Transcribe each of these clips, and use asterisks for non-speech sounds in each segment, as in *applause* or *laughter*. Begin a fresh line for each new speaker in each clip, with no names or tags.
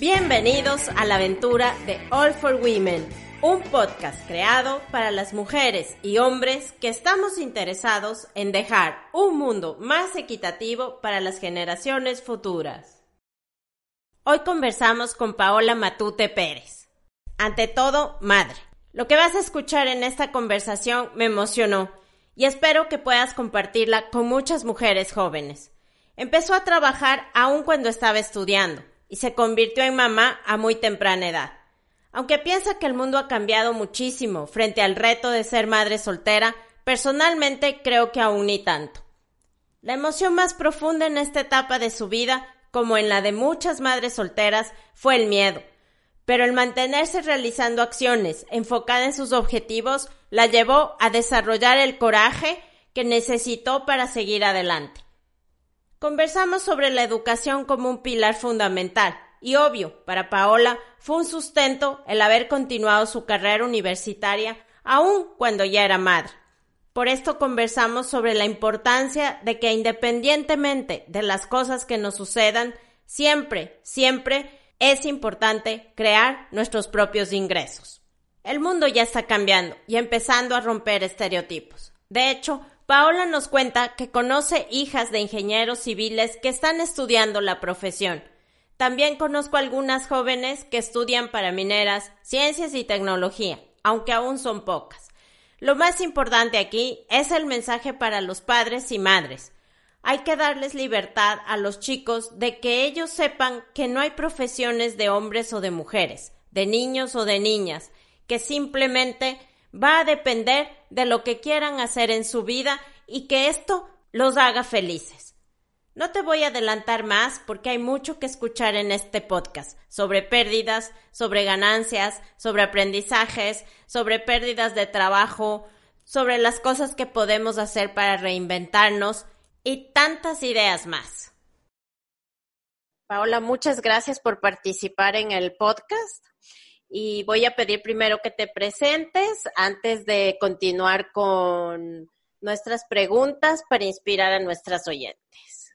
Bienvenidos a la aventura de All for Women, un podcast creado para las mujeres y hombres que estamos interesados en dejar un mundo más equitativo para las generaciones futuras. Hoy conversamos con Paola Matute Pérez. Ante todo, madre. Lo que vas a escuchar en esta conversación me emocionó y espero que puedas compartirla con muchas mujeres jóvenes. Empezó a trabajar aún cuando estaba estudiando y se convirtió en mamá a muy temprana edad. Aunque piensa que el mundo ha cambiado muchísimo frente al reto de ser madre soltera, personalmente creo que aún ni tanto. La emoción más profunda en esta etapa de su vida, como en la de muchas madres solteras, fue el miedo. Pero el mantenerse realizando acciones enfocada en sus objetivos la llevó a desarrollar el coraje que necesitó para seguir adelante. Conversamos sobre la educación como un pilar fundamental y obvio, para Paola fue un sustento el haber continuado su carrera universitaria aun cuando ya era madre. Por esto conversamos sobre la importancia de que independientemente de las cosas que nos sucedan, siempre, siempre es importante crear nuestros propios ingresos. El mundo ya está cambiando y empezando a romper estereotipos. De hecho, Paola nos cuenta que conoce hijas de ingenieros civiles que están estudiando la profesión. También conozco algunas jóvenes que estudian para mineras, ciencias y tecnología, aunque aún son pocas. Lo más importante aquí es el mensaje para los padres y madres. Hay que darles libertad a los chicos de que ellos sepan que no hay profesiones de hombres o de mujeres, de niños o de niñas, que simplemente va a depender de lo que quieran hacer en su vida y que esto los haga felices. No te voy a adelantar más porque hay mucho que escuchar en este podcast sobre pérdidas, sobre ganancias, sobre aprendizajes, sobre pérdidas de trabajo, sobre las cosas que podemos hacer para reinventarnos y tantas ideas más. Paola, muchas gracias por participar en el podcast y voy a pedir primero que te presentes antes de continuar con nuestras preguntas para inspirar a nuestras oyentes.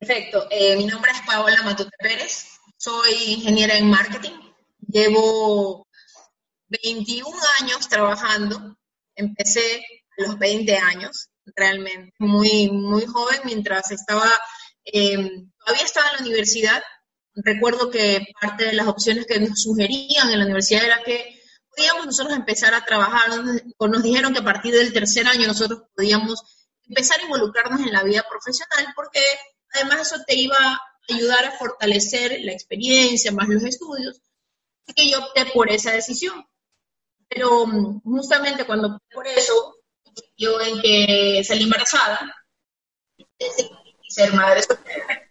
Perfecto. Eh, mi nombre es Paola Matute Pérez. Soy ingeniera en marketing. Llevo 21 años trabajando. Empecé a los 20 años, realmente. Muy, muy joven, mientras estaba, eh, todavía estaba en la universidad recuerdo que parte de las opciones que nos sugerían en la universidad era que podíamos nosotros empezar a trabajar, o nos dijeron que a partir del tercer año nosotros podíamos empezar a involucrarnos en la vida profesional, porque además eso te iba a ayudar a fortalecer la experiencia, más los estudios, así que yo opté por esa decisión. Pero mm, justamente cuando opté por eso, yo en que salí embarazada, y ser madre soltera,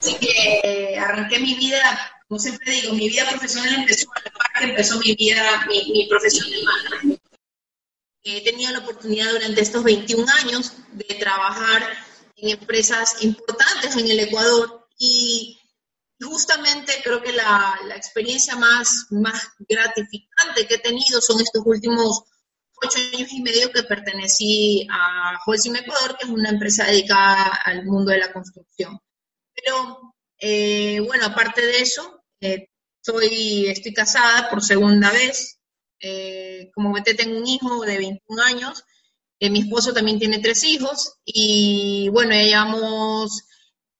Así que arranqué mi vida, como siempre digo, mi vida profesional empezó a la par que empezó mi vida, mi, profesión de madre. He tenido la oportunidad durante estos 21 años de trabajar en empresas importantes en el Ecuador y justamente creo que la, la, experiencia más, más gratificante que he tenido son estos últimos ocho años y medio que pertenecí a Holcim Ecuador, que es una empresa dedicada al mundo de la construcción. Pero eh, bueno, aparte de eso, eh, soy, estoy casada por segunda vez. Eh, como vete, tengo un hijo de 21 años. mi esposo también tiene tres hijos. Y bueno, ya llevamos,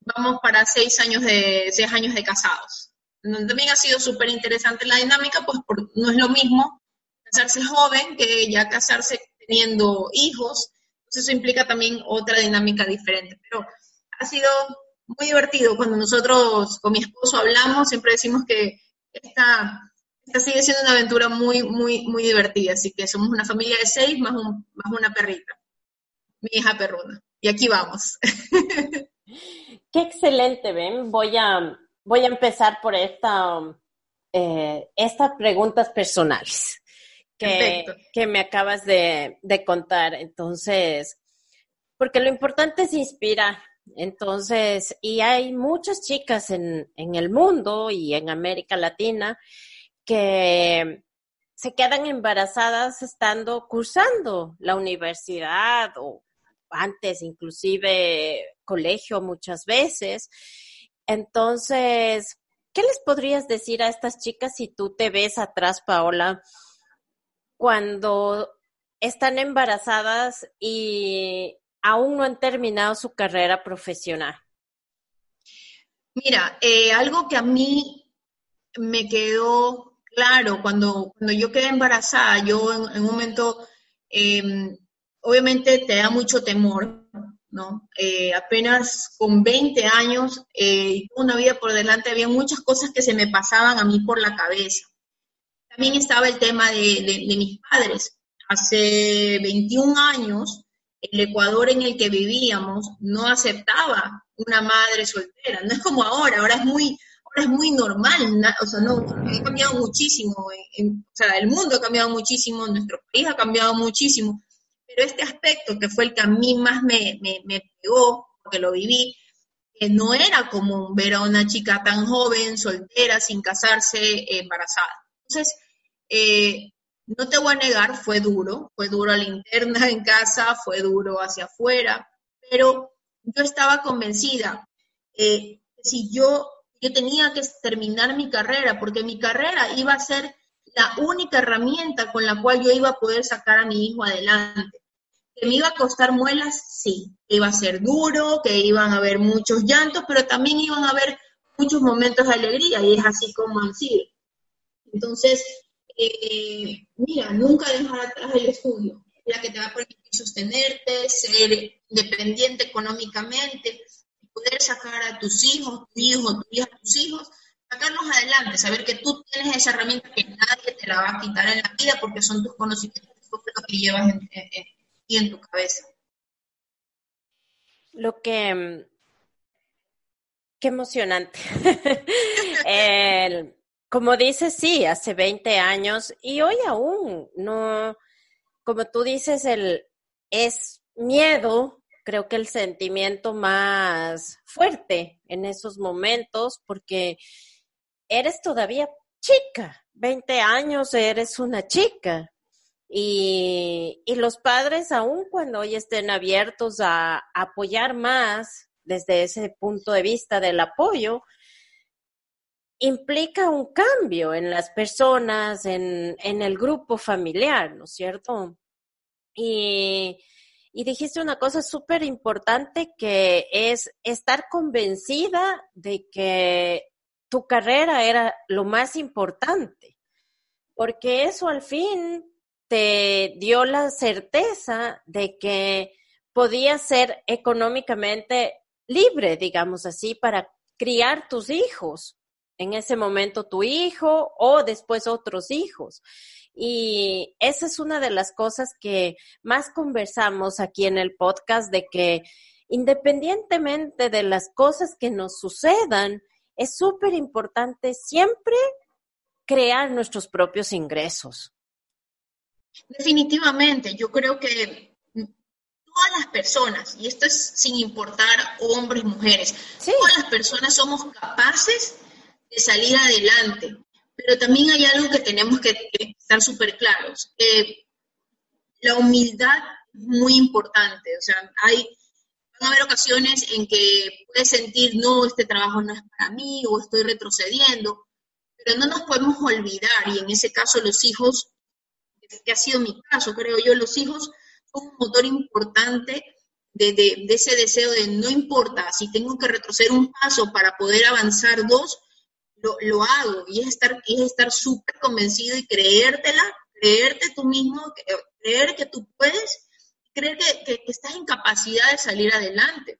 vamos para seis años de, seis años de casados. También ha sido súper interesante la dinámica, pues no es lo mismo casarse joven que ya casarse teniendo hijos. Entonces eso implica también otra dinámica diferente. Pero ha sido muy divertido. Cuando nosotros con mi esposo hablamos, siempre decimos que esta, esta sigue siendo una aventura muy, muy, muy divertida. Así que somos una familia de seis más, un, más una perrita, mi hija perruna. Y aquí vamos. *laughs*
Qué excelente, Ben. Voy a, voy a empezar por esta, eh, estas preguntas personales que, que me acabas de, de contar. Entonces, porque lo importante es inspirar entonces, y hay muchas chicas en, en el mundo y en América Latina que se quedan embarazadas estando cursando la universidad o antes inclusive colegio muchas veces. Entonces, ¿qué les podrías decir a estas chicas si tú te ves atrás, Paola, cuando están embarazadas y aún no han terminado su carrera profesional?
Mira, eh, algo que a mí me quedó claro cuando, cuando yo quedé embarazada, yo en, un momento, em, obviamente te da mucho temor, ¿no? Eh, apenas con 20 años eh, y una vida por delante, había muchas cosas que se me pasaban a mí por la cabeza. También estaba el tema de, de mis padres. Hace 21 años, el Ecuador en el que vivíamos no aceptaba una madre soltera. No es como ahora, ahora es muy, ahora es muy normal, o sea, no, ha cambiado muchísimo, o sea, el mundo ha cambiado muchísimo, nuestro país ha cambiado muchísimo, pero este aspecto que fue el que a mí más me, me, pegó, porque lo viví, que no era común ver a una chica tan joven, soltera, sin casarse, embarazada. Entonces, eh, no te voy a negar, fue duro, fue duro a la interna en casa, fue duro hacia afuera, pero yo estaba convencida eh, si yo, yo tenía que terminar mi carrera, porque mi carrera iba a ser la única herramienta con la cual yo iba a poder sacar a mi hijo adelante. ¿Que me iba a costar muelas? Sí. Que iba a ser duro, que iban a haber muchos llantos, pero también iban a haber muchos momentos de alegría y es así como han sido. Entonces, eh, mira, nunca dejar atrás el estudio la que te va a permitir sostenerte, ser independiente económicamente, poder sacar a tus hijos, tu hijo, tu hija, tus hijos, sacarlos adelante, saber que tú tienes esa herramienta que nadie te la va a quitar en la vida porque son tus conocimientos, lo que llevas en, en tu cabeza.
Lo que... Qué emocionante. *laughs* como dices, sí, hace 20 años y hoy aún no, como tú dices, el, es miedo, creo que el sentimiento más fuerte en esos momentos, porque eres todavía chica, 20 años eres una chica. Y, y los padres, aun cuando hoy estén abiertos a apoyar más desde ese punto de vista del apoyo, implica un cambio en las personas, en, en el grupo familiar, ¿no es cierto? Y, y dijiste una cosa súper importante que es estar convencida de que tu carrera era lo más importante, porque eso al fin te dio la certeza de que podías ser económicamente libre, digamos así, para criar tus hijos en ese momento tu hijo o después otros hijos. Y esa es una de las cosas que más conversamos aquí en el podcast, de que independientemente de las cosas que nos sucedan, es súper importante siempre crear nuestros propios ingresos.
Definitivamente, yo creo que todas las personas, y esto es sin importar hombres, mujeres, todas las personas somos capaces de salir adelante. Pero también hay algo que tenemos que, estar súper claros. la humildad es muy importante. O sea, hay, van a haber ocasiones en que puedes sentir, no, este trabajo no es para mí o estoy retrocediendo, pero no nos podemos olvidar, y en ese caso los hijos, que ha sido mi caso, creo yo, los hijos son un motor importante de, de, ese deseo de no importa, si tengo que retroceder un paso para poder avanzar dos, lo, hago y es estar es estar súper convencido y creértela, creerte tú mismo, creer que tú puedes, creer que, estás en capacidad de salir adelante.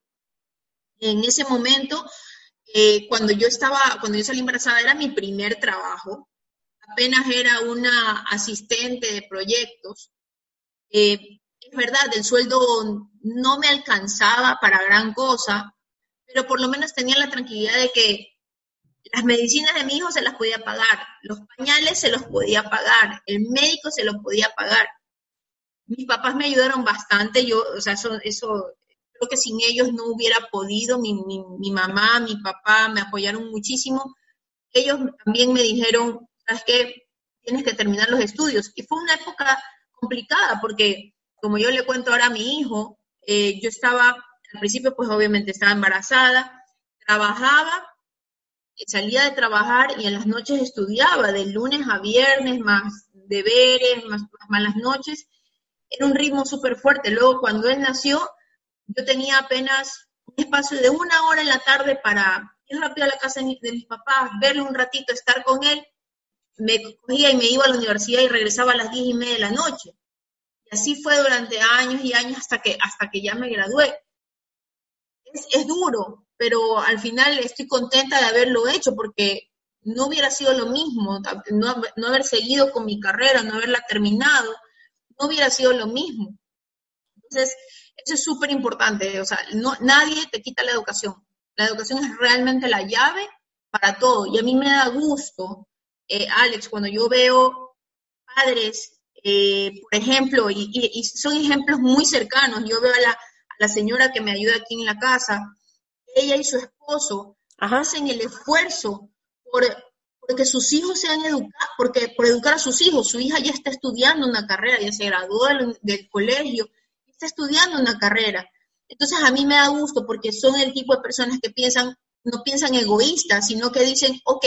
En ese momento, eh, cuando yo estaba, cuando yo salí embarazada, era mi primer trabajo, apenas era una asistente de proyectos. Eh, es verdad, el sueldo no me alcanzaba para gran cosa, pero por lo menos tenía la tranquilidad de que las medicinas de mi hijo se las podía pagar, los pañales se los podía pagar, el médico se los podía pagar. Mis papás me ayudaron bastante, yo, o sea, eso, eso creo que sin ellos no hubiera podido, mi, mi, mamá, mi papá me apoyaron muchísimo. Ellos también me dijeron, ¿sabes qué? Tienes que terminar los estudios. Y fue una época complicada porque, como yo le cuento ahora a mi hijo, eh, yo estaba, al principio pues obviamente estaba embarazada, trabajaba salía de trabajar y en las noches estudiaba, de lunes a viernes, más deberes, más, más malas noches. Era un ritmo súper fuerte. Luego, cuando él nació, yo tenía apenas un espacio de una hora en la tarde para ir rápido a la casa de mis papás, verle un ratito, estar con él. Me cogía y me iba a la universidad y regresaba a las diez y media de la noche. Y así fue durante años y años hasta que, hasta que ya me gradué. Es, es duro, pero al final estoy contenta de haberlo hecho porque no hubiera sido lo mismo, no, no haber seguido con mi carrera, no haberla terminado, no hubiera sido lo mismo. Entonces, eso es súper importante, o sea, no, nadie te quita la educación. La educación es realmente la llave para todo. Y a mí me da gusto, eh, Alex, cuando yo veo padres, eh, por ejemplo, y, son ejemplos muy cercanos, yo veo a la, a la, señora que me ayuda aquí en la casa, ella y su esposo hacen el esfuerzo por porque sus hijos sean educados, porque por educar a sus hijos, su hija ya está estudiando una carrera, ya se graduó del, del colegio, está estudiando una carrera. Entonces a mí me da gusto porque son el tipo de personas que piensan, no piensan egoístas, sino que dicen, ok,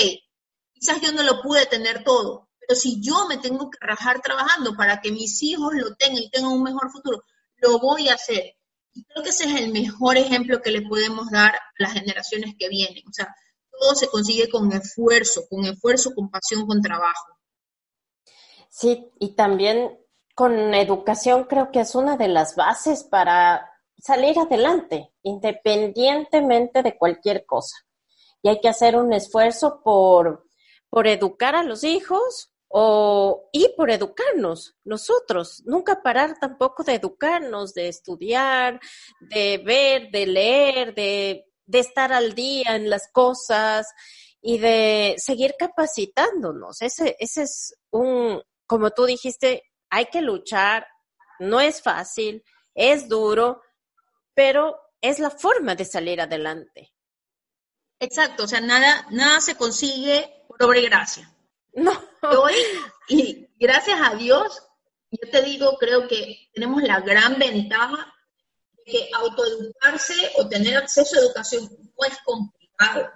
quizás yo no lo pude tener todo, pero si yo me tengo que rajar trabajando para que mis hijos lo tengan y tengan un mejor futuro, lo voy a hacer. Y creo que ese es el mejor ejemplo que le podemos dar a las generaciones que vienen. O sea, todo se consigue con esfuerzo, con esfuerzo, con pasión, con trabajo.
Sí, y también con educación creo que es una de las bases para salir adelante, independientemente de cualquier cosa. Y hay que hacer un esfuerzo por, por educar a los hijos o, y por educarnos nosotros. Nunca parar tampoco de educarnos, de estudiar, de ver, de leer, de, de estar al día en las cosas y de seguir capacitándonos. Ese, ese es un, como tú dijiste, hay que luchar, no es fácil, es duro, pero es la forma de salir adelante.
Exacto, o sea, nada, nada se consigue por obra y gracia.
No.
Hoy, y gracias a Dios, yo te digo, creo que tenemos la gran ventaja de que autoeducarse o tener acceso a educación no es complicado.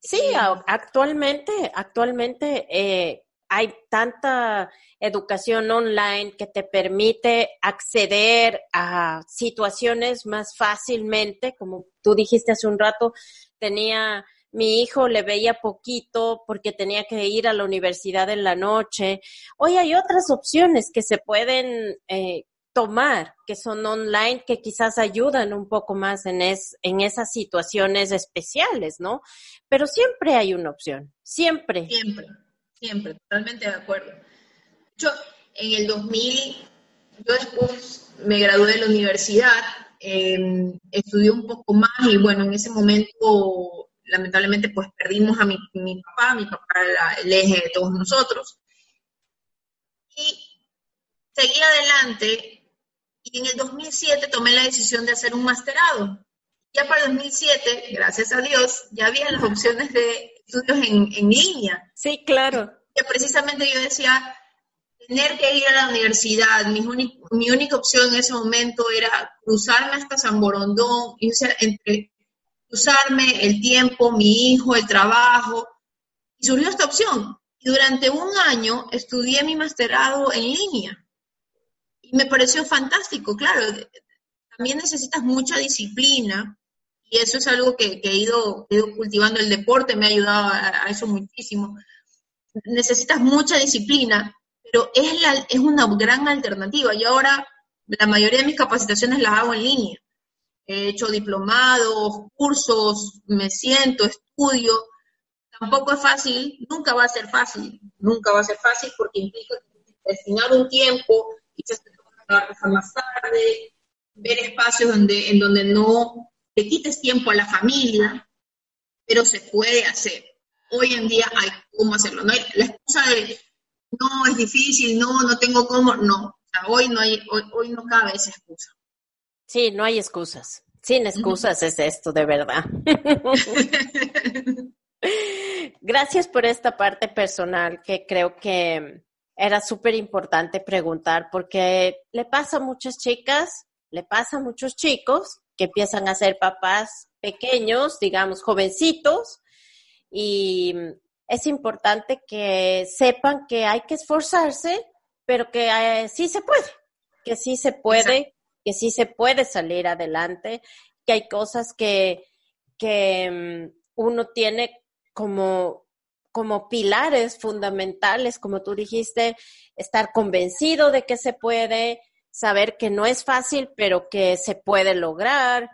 Sí, eh, actualmente, actualmente eh, hay tanta educación online que te permite acceder a situaciones más fácilmente, como tú dijiste hace un rato, tenía mi hijo le veía poquito porque tenía que ir a la universidad en la noche. Hoy hay otras opciones que se pueden eh, tomar, que son online, que quizás ayudan un poco más en, es, en esas situaciones especiales, ¿no? Pero siempre hay una opción, siempre.
Siempre siempre, totalmente de acuerdo. Yo, en el 2000, yo después me gradué de la universidad, em, estudié un poco más y bueno, en ese momento lamentablemente pues perdimos a mi, papá, mi papá era el eje de todos nosotros. Y seguí adelante y en el 2007 tomé la decisión de hacer un masterado. Ya para el 2007, gracias a Dios, ya había las opciones de estudios en, en línea.
Sí, claro.
Que precisamente yo decía, tener que ir a la universidad, mi, mi única opción en ese momento era cruzarme hasta San Borondón, y, o sea, entre cruzarme el tiempo, mi hijo, el trabajo, y surgió esta opción. Y durante un año estudié mi masterado en línea. Y me pareció fantástico, claro. También necesitas mucha disciplina, y eso es algo que, he, ido, ido, cultivando. El deporte me ha ayudado a, eso muchísimo. Necesitas mucha disciplina, pero es, la, es una gran alternativa. Y ahora la mayoría de mis capacitaciones las hago en línea. He hecho diplomados, cursos, me siento, estudio. Tampoco es fácil, nunca va a ser fácil, nunca va a ser fácil porque implica destinar un tiempo, quizás te toca más tarde, ver espacios en donde no te quites tiempo a la familia, pero se puede hacer. Hoy en día hay cómo hacerlo. No la excusa de no es difícil, no, no tengo cómo, no. hoy no hay, hoy, no cabe esa excusa.
Sí, no hay excusas. Sin excusas es esto, de verdad. *laughs* Gracias por esta parte personal que creo que era súper importante preguntar porque le pasa a muchas chicas, le pasa a muchos chicos que empiezan a ser papás pequeños, digamos, jovencitos, y es importante que sepan que hay que esforzarse, pero que eh, sí se puede, que sí se puede, que sí se puede salir adelante, que hay cosas que, que mm, uno tiene como como pilares fundamentales, como tú dijiste, estar convencido de que se puede, saber que no es fácil, pero que se puede lograr,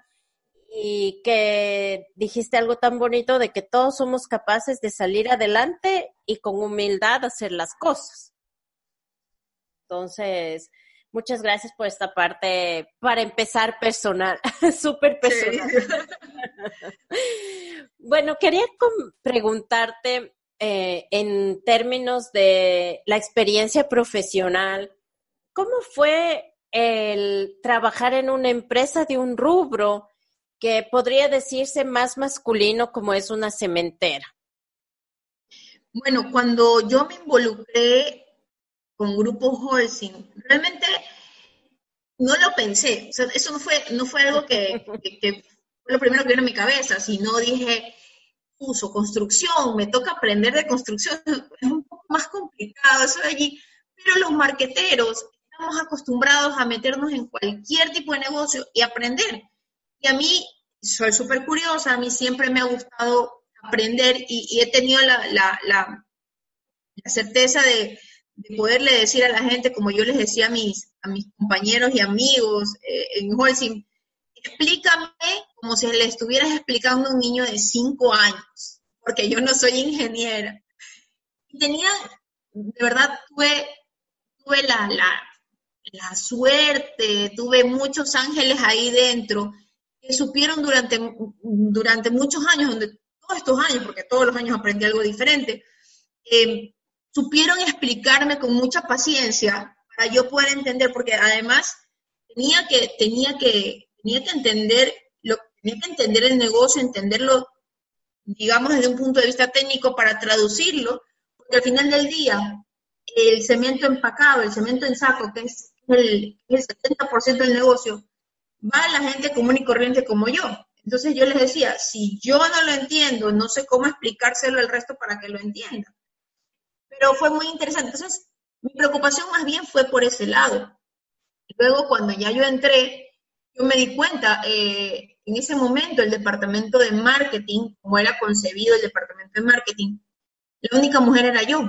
y que dijiste algo tan bonito de que todos somos capaces de salir adelante y con humildad hacer las cosas. Entonces, muchas gracias por esta parte para empezar personal, *laughs* súper personal. *laughs* bueno, quería preguntarte eh, en términos de la experiencia profesional, ¿cómo fue el trabajar en una empresa de un rubro? que podría decirse más masculino como es una cementera?
Bueno, cuando yo me involucré con Grupo Holcim, realmente no lo pensé. eso no fue, no fue algo que, fue lo primero que vino a mi cabeza, sino dije, uso, construcción, me toca aprender de construcción, *laughs* es un poco más complicado eso de allí, pero los marqueteros estamos acostumbrados a meternos en cualquier tipo de negocio y aprender. Y a mí, soy súper curiosa, a mí siempre me ha gustado aprender y, he tenido la, certeza de, poderle decir a la gente, como yo les decía a mis, a mis compañeros y amigos eh, en Holcim, explícame como si le estuvieras explicando a un niño de cinco años, porque yo no soy ingeniera. Y tenía, de verdad, tuve, tuve la, la suerte, tuve muchos ángeles ahí dentro que supieron durante, durante muchos años, donde todos estos años, porque todos los años aprendí algo diferente, eh, supieron explicarme con mucha paciencia para yo poder entender, porque además tenía que, tenía que, tenía que entender lo, tenía que entender el negocio, entenderlo, digamos, desde un punto de vista técnico para traducirlo, porque al final del día, el cemento empacado, el cemento en saco, que es el, el 70% del negocio, va a la gente común y corriente como yo. Entonces yo les decía, si yo no lo entiendo, no sé cómo explicárselo al resto para que lo entienda. Pero fue muy interesante. Entonces, mi preocupación más bien fue por ese lado. Luego, cuando ya yo entré, yo me di cuenta, eh, en ese momento el departamento de marketing, como era concebido el departamento de marketing, la única mujer era yo.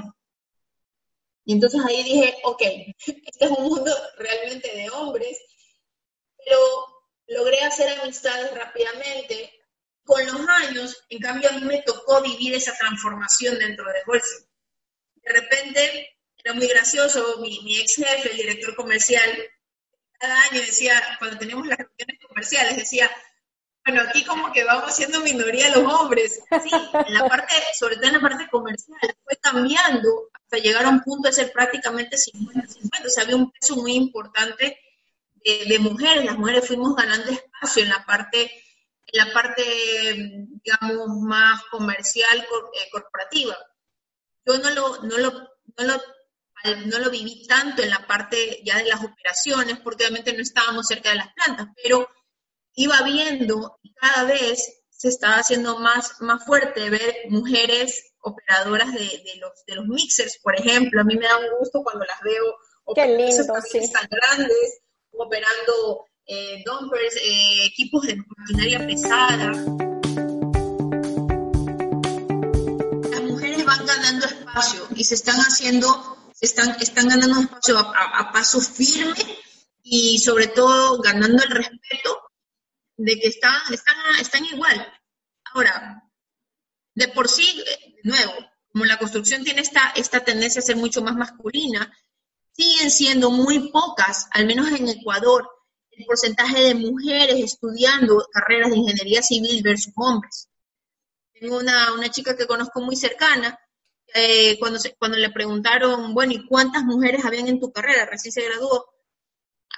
Y entonces ahí dije, ok, *laughs* este es un mundo realmente de hombres pero logré hacer amistades rápidamente. Con los años, en cambio, a mí me tocó vivir esa transformación dentro de Holcim. De repente, era muy gracioso, mi, ex jefe, el director comercial, cada año decía, cuando teníamos las reuniones comerciales, decía, bueno, aquí como que vamos siendo minoría los hombres. Sí, en la parte, sobre todo en la parte comercial, fue cambiando hasta llegar a un punto de ser prácticamente 50-50. O sea, había un peso muy importante de, mujeres, las mujeres fuimos ganando espacio en la parte, en la parte digamos, más comercial, eh, corporativa. Yo no lo, no lo, no lo no lo viví tanto en la parte ya de las operaciones, porque obviamente no estábamos cerca de las plantas, pero iba viendo y cada vez se estaba haciendo más, más fuerte ver mujeres operadoras de, de, los, de los mixers, por ejemplo. A mí me da un gusto cuando las veo
lindo, sí.
tan grandes operando eh, dumpers, eh, equipos de maquinaria pesada. Van ganando espacio y se están haciendo, están, están ganando espacio a, paso firme y sobre todo ganando el respeto de que están, están, están igual. Ahora, de por sí, de nuevo, como la construcción tiene esta, esta tendencia a ser mucho más masculina, siguen siendo muy pocas, al menos en Ecuador, el porcentaje de mujeres estudiando carreras de ingeniería civil versus hombres. Tengo una, chica que conozco muy cercana, eh, cuando, cuando le preguntaron, bueno, ¿y cuántas mujeres habían en tu carrera? Recién se graduó.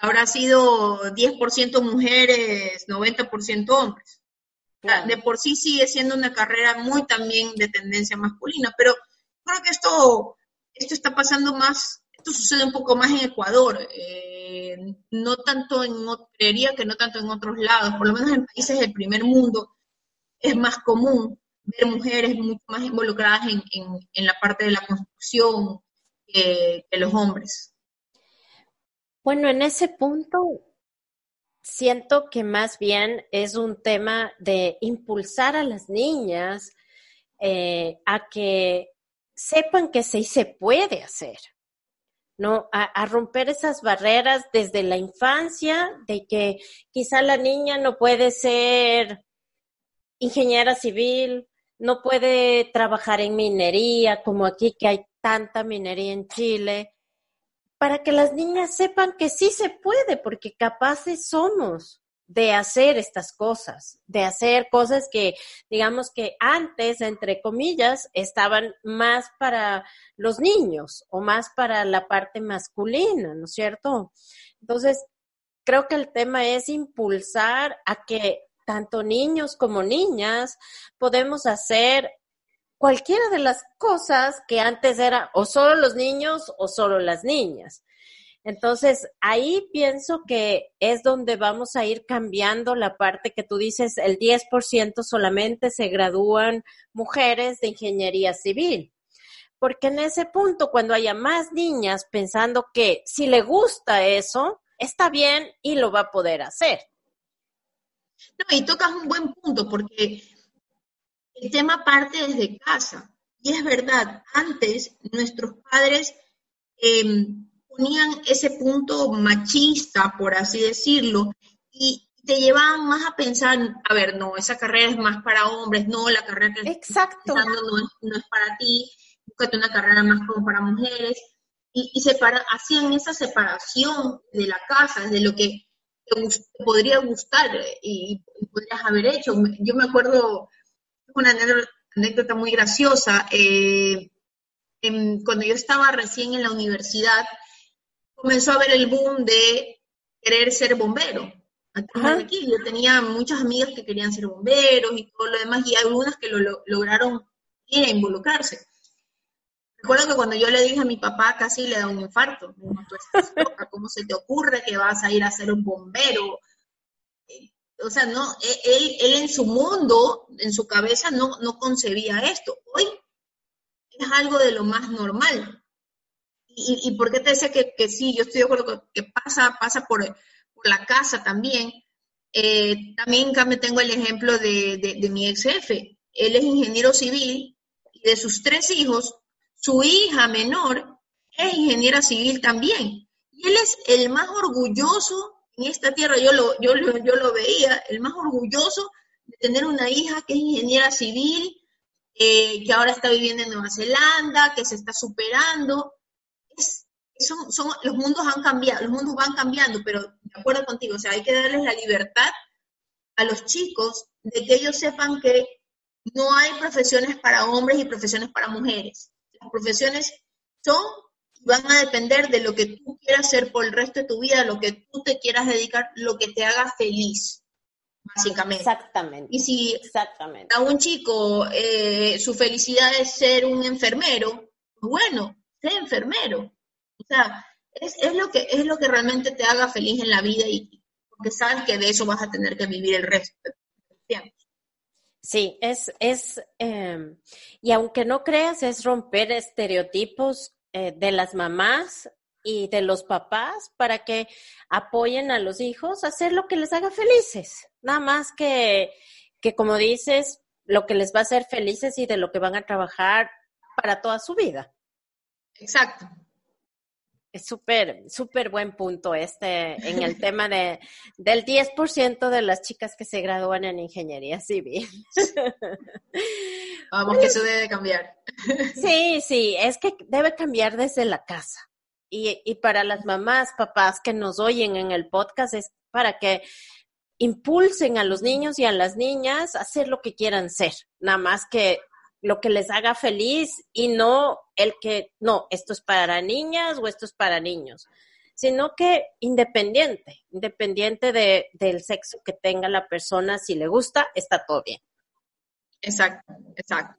Habrá sido 10% mujeres, 90% hombres. de por sí sigue siendo una carrera muy también de tendencia masculina, pero creo que esto, esto está pasando más sucede un poco más en Ecuador, eh, no tanto en, creería que no tanto en otros lados, por lo menos en países del primer mundo es más común ver mujeres mucho más involucradas en, la parte de la construcción que los hombres.
Bueno, en ese punto siento que más bien es un tema de impulsar a las niñas eh, a que sepan que sí se puede hacer, ¿no? A, romper esas barreras desde la infancia, de que quizá la niña no puede ser ingeniera civil, no puede trabajar en minería, como aquí que hay tanta minería en Chile, para que las niñas sepan que sí se puede, porque capaces somos de hacer estas cosas, de hacer cosas que, digamos que antes, entre comillas, estaban más para los niños o más para la parte masculina, ¿no es cierto? Entonces, creo que el tema es impulsar a que tanto niños como niñas podemos hacer cualquiera de las cosas que antes era o solo los niños o solo las niñas. Entonces, ahí pienso que es donde vamos a ir cambiando la parte que tú dices, el 10% solamente se gradúan mujeres de ingeniería civil. Porque en ese punto, cuando haya más niñas pensando que si le gusta eso, está bien y lo va a poder hacer.
No, y tocas un buen punto porque el tema parte desde casa. Y es verdad, antes nuestros padres em, ponían ese punto machista, por así decirlo, y te llevaban más a pensar, a ver, no, esa carrera es más para hombres, no, la carrera que
Exacto.
estás no, es, no es para ti, búscate una carrera más como para mujeres, y, y separa, hacían esa separación de la casa, de lo que te, podría gustar y, podrías haber hecho. Yo me acuerdo una anécdota muy graciosa, eh, cuando yo estaba recién en la universidad, comenzó a haber el boom de querer ser bombero. Aquí, yo tenía muchas amigas que querían ser bomberos y todo lo demás, y algunas que lo, lograron ir a involucrarse. Recuerdo que cuando yo le dije a mi papá, casi le da un infarto. Tú estás loca, ¿cómo se te ocurre que vas a ir a ser un bombero? Eh, o sea, no, e, él, él en su mundo, en su cabeza, no, no concebía esto. Hoy es algo de lo más normal. ¿Y, por qué te decía que, que, sí? Yo estoy de acuerdo que, pasa, pasa por, la casa también. Eh, también me tengo el ejemplo de, mi ex jefe. Él es ingeniero civil y de sus tres hijos, su hija menor es ingeniera civil también. Y él es el más orgulloso en esta tierra, yo lo, yo, yo lo veía, el más orgulloso de tener una hija que es ingeniera civil, eh, que ahora está viviendo en Nueva Zelanda, que se está superando son, son, los mundos han cambiado, los mundos van cambiando, pero de acuerdo contigo, o sea, hay que darles la libertad a los chicos de que ellos sepan que no hay profesiones para hombres y profesiones para mujeres. Las profesiones son y van a depender de lo que tú quieras hacer por el resto de tu vida, lo que tú te quieras dedicar, lo que te haga feliz, básicamente.
Exactamente.
Y si
Exactamente.
a un chico eh, su felicidad es ser un enfermero, pues bueno, sé enfermero. O sea, es, lo que, es lo que realmente te haga feliz en la vida y porque sabes que de eso vas a tener que vivir el resto del tiempo.
Sí, es, es em, y aunque no creas, es romper estereotipos eh, de las mamás y de los papás para que apoyen a los hijos a hacer lo que les haga felices. Nada más que, que como dices, lo que les va a hacer felices y de lo que van a trabajar para toda su vida.
Exacto.
Súper, súper buen punto este en el tema de, del 10% de las chicas que se gradúan en ingeniería civil.
Vamos, que eso debe cambiar.
Sí, sí, es que debe cambiar desde la casa. Y, y para las mamás, papás que nos oyen en el podcast, es para que impulsen a los niños y a las niñas a hacer lo que quieran ser. Nada más que lo que les haga feliz y no el que, no, esto es para niñas o esto es para niños, sino que independiente, independiente de, del sexo que tenga la persona, si le gusta, está todo bien.
Exacto, exacto.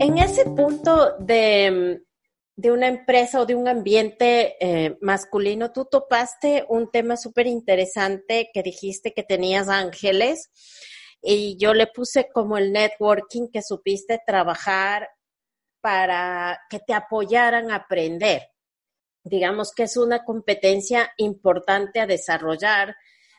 En ese punto de, de una empresa o de un ambiente eh, masculino, tú topaste un tema súper interesante que dijiste que tenías ángeles y yo le puse como el networking que supiste trabajar para que te apoyaran a aprender. Digamos que es una competencia importante a desarrollar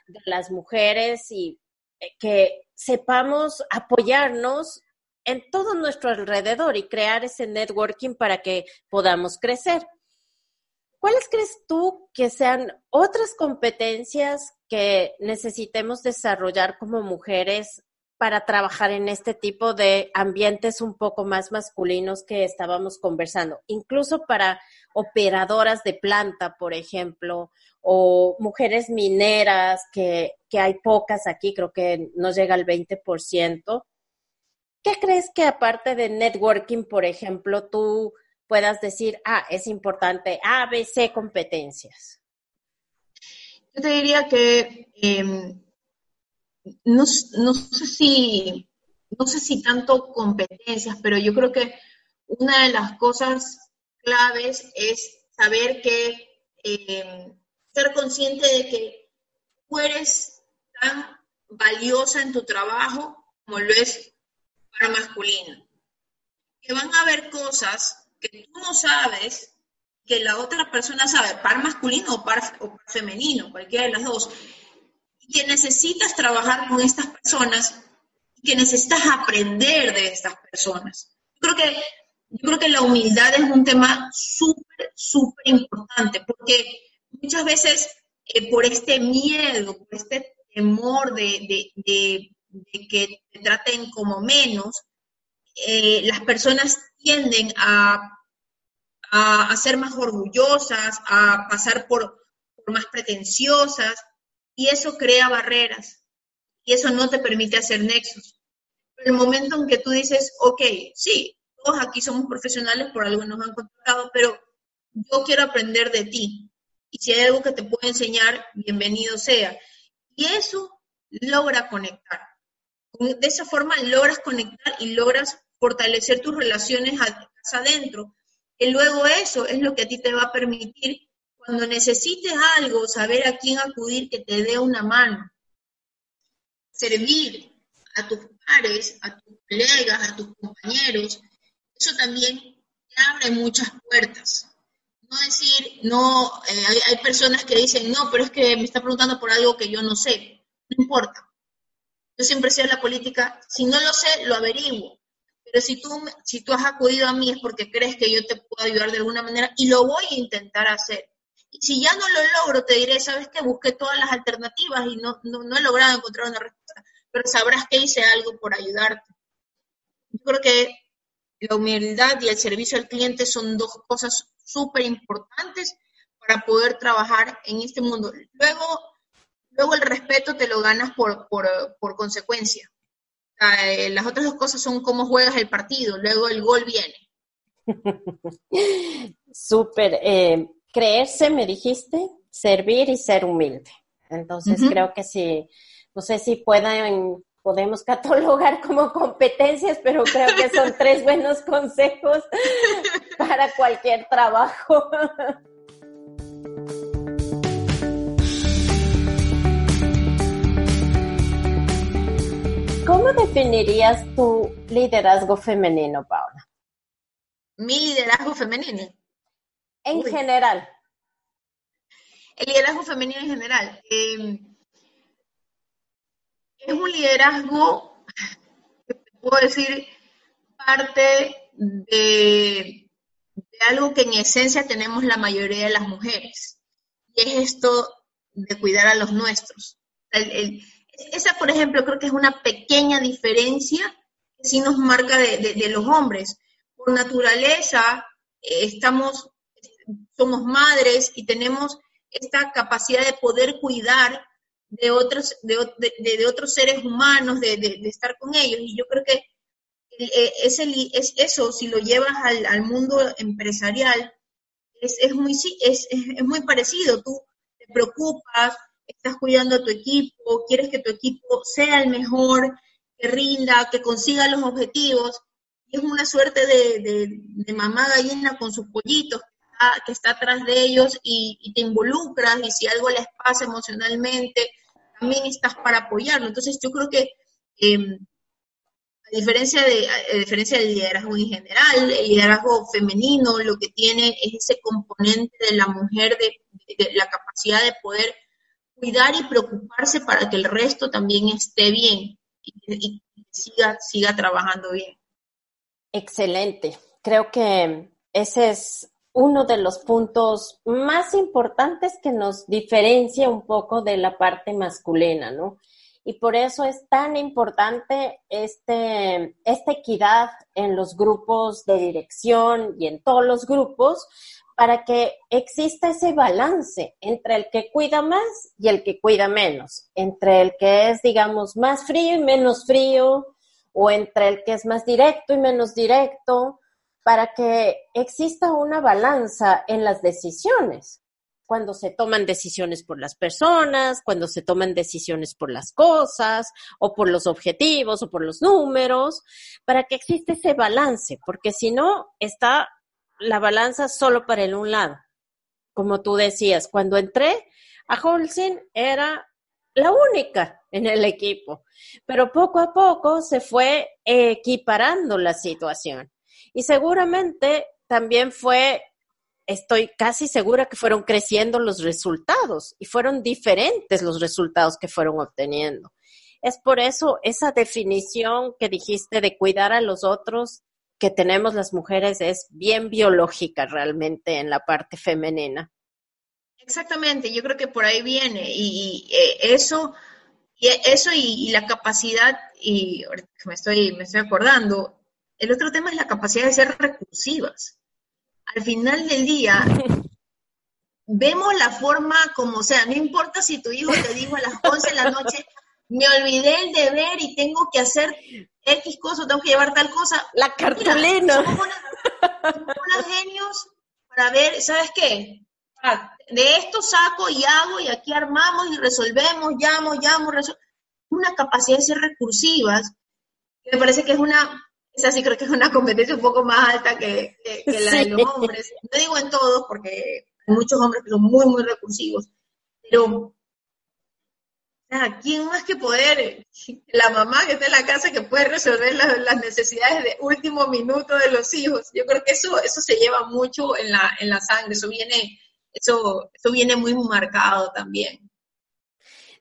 de las mujeres y eh, que sepamos apoyarnos en todo nuestro alrededor y crear ese networking para que podamos crecer. ¿Cuáles crees tú que sean otras competencias que necesitemos desarrollar como mujeres para trabajar en este tipo de ambientes un poco más masculinos que estábamos conversando? Incluso para operadoras de planta, por ejemplo, o mujeres mineras, que, que hay pocas aquí, creo que no llega al 20%. ¿Qué crees que aparte de networking, por ejemplo, tú puedas decir, ah, es importante A, B, C competencias?
Yo te diría que em, no, no, sé si, no sé si tanto competencias, pero yo creo que una de las cosas claves es saber que em, ser consciente de que tú eres tan valiosa en tu trabajo como lo es para masculino. Que van a haber cosas que tú no sabes que la otra persona sabe, par masculino o par, o par femenino, cualquiera de las dos, y que necesitas trabajar con estas personas y que necesitas aprender de estas personas. Yo creo que, creo que la humildad es un tema súper, súper importante, porque muchas veces eh, por este miedo, por este temor de, que te traten como menos, eh, las personas tienden a, a, ser más orgullosas, a pasar por, por más pretenciosas, y eso crea barreras, y eso no te permite hacer nexos. Pero el momento en que tú dices, ok, sí, todos aquí somos profesionales, por algo nos han contratado, pero yo quiero aprender de ti, y si hay algo que te puedo enseñar, bienvenido sea. Y eso logra conectar. De esa forma logras conectar y logras fortalecer tus relaciones adentro. Y luego eso es lo que a ti te va a permitir, cuando necesites algo, saber a quién acudir que te dé una mano. Servir a tus pares, a tus colegas, a tus compañeros, eso también te abre muchas puertas no decir, no, eh, hay, personas que dicen, no, pero es que me está preguntando por algo que yo no sé. No importa. Yo siempre sé la política, si no lo sé, lo averiguo. Pero si tú, si tú has acudido a mí es porque crees que yo te puedo ayudar de alguna manera y lo voy a intentar hacer. Y si ya no lo logro, te diré, sabes que busqué todas las alternativas y no, no, no he logrado encontrar una respuesta, pero sabrás que hice algo por ayudarte. Yo creo que la humildad y el servicio al cliente son dos cosas súper importantes para poder trabajar en este mundo. Luego, luego el respeto te lo ganas por, por, consecuencia. Eh, las otras dos cosas son cómo juegas el partido, luego el gol viene. *laughs*
Súper. Eh, creerse, me dijiste, servir y ser humilde. Entonces creo que sí, no sé si puedan podemos catalogar como competencias, pero creo que son *laughs* tres buenos consejos *laughs* para cualquier trabajo. Definirías tu liderazgo femenino, Paula?
Mi liderazgo femenino.
En general.
El liderazgo femenino en general. Eh, es un liderazgo, puedo decir, parte de, algo que en esencia tenemos la mayoría de las mujeres, y es esto de cuidar a los nuestros. Esa, por ejemplo, creo que es una pequeña diferencia que sí nos marca de, los hombres. Por naturaleza, eh, estamos, somos madres y tenemos esta capacidad de poder cuidar de otros, de, de, otros seres humanos, de, estar con ellos. Y yo creo que eh, es, es eso, si lo llevas al, al mundo empresarial, es, es, muy, es, es muy parecido. Tú te preocupas, estás cuidando a tu equipo, quieres que tu equipo sea el mejor, que rinda, que consiga los objetivos. es una suerte de, mamá gallina con sus pollitos que está, atrás de ellos y, te involucras y si algo les pasa emocionalmente, también estás para apoyarlo. Entonces yo creo que em, a, diferencia de, a diferencia del liderazgo en general, el liderazgo femenino lo que tiene es ese componente de la mujer, de, la capacidad de poder cuidar y preocuparse para que el resto también esté bien y, siga, siga trabajando bien.
Excelente. Creo que ese es uno de los puntos más importantes que nos diferencia un poco de la parte masculina, ¿no? Y por eso es tan importante este, esta equidad en los grupos de dirección y en todos los grupos para que exista ese balance entre el que cuida más y el que cuida menos, entre el que es, digamos, más frío y menos frío, o entre el que es más directo y menos directo, para que exista una balanza en las decisiones. Cuando se toman decisiones por las personas, cuando se toman decisiones por las cosas, o por los objetivos, o por los números, para que exista ese balance, porque si no, está la balanza solo para el un lado. Como tú decías, cuando entré a Holcim era la única en el equipo, pero poco a poco se fue equiparando la situación y seguramente también fue, estoy casi segura que fueron creciendo los resultados y fueron diferentes los resultados que fueron obteniendo. Es por eso esa definición que dijiste de cuidar a los otros que tenemos las mujeres es bien biológica realmente en la parte femenina.
Exactamente, yo creo que por ahí viene y, eh, eso y eso y, la capacidad y me estoy me estoy acordando, el otro tema es la capacidad de ser recursivas. Al final del día *laughs* vemos la forma como sea, no importa si tu hijo te dijo a las 11 de la noche, me olvidé el deber y tengo que hacer X cosa, tengo que llevar tal cosa.
La cartulina.
somos unos genios para ver, ¿sabes qué? Ah, de esto saco y hago y aquí armamos y resolvemos, llamo, llamo, resolvemos. Una capacidad de ser recursivas, que me parece que es una, esa sí creo que es una competencia un poco más alta que, la de los hombres. No digo en todos, porque hay muchos hombres que son muy, muy recursivos, pero ¿quién más que poder? La mamá que está en la casa que puede resolver las, necesidades de último minuto de los hijos. Yo creo que eso, eso se lleva mucho en la, en la sangre, eso viene eso, eso viene muy marcado también.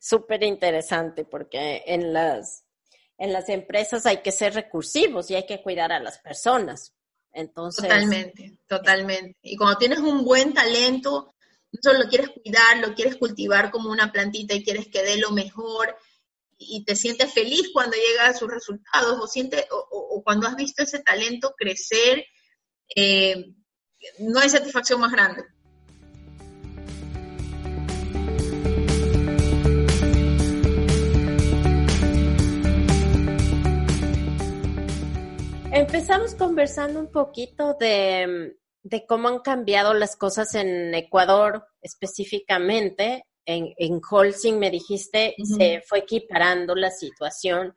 Súper interesante porque en las, en las empresas hay que ser recursivos y hay que cuidar a las personas. Entonces.
Totalmente, totalmente. Y cuando tienes un buen talento, solo lo quieres cuidar, lo quieres cultivar como una plantita y quieres que dé lo mejor y te sientes feliz cuando llega a sus resultados o, sientes, o, cuando has visto ese talento crecer, eh, no hay satisfacción más grande.
Empezamos conversando un poquito de, cómo han cambiado las cosas en Ecuador específicamente. En, en Holcim me dijiste, se fue equiparando la situación.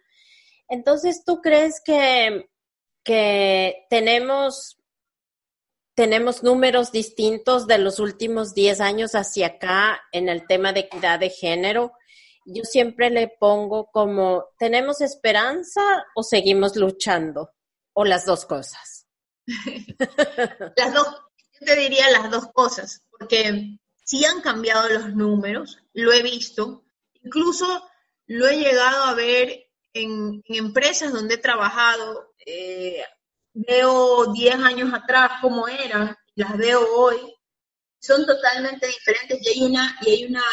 Entonces, ¿tú crees que, que tenemos, tenemos números distintos de los últimos 10 años hacia acá en el tema de equidad de género? Yo siempre le pongo como, ¿tenemos esperanza o seguimos luchando? o las dos cosas? *laughs*
las dos, yo te diría las dos cosas, porque sí han cambiado los números, lo he visto, incluso lo he llegado a ver en, empresas donde he trabajado, eh, veo 10 años atrás cómo eran, las veo hoy, son totalmente diferentes y hay una, y hay una,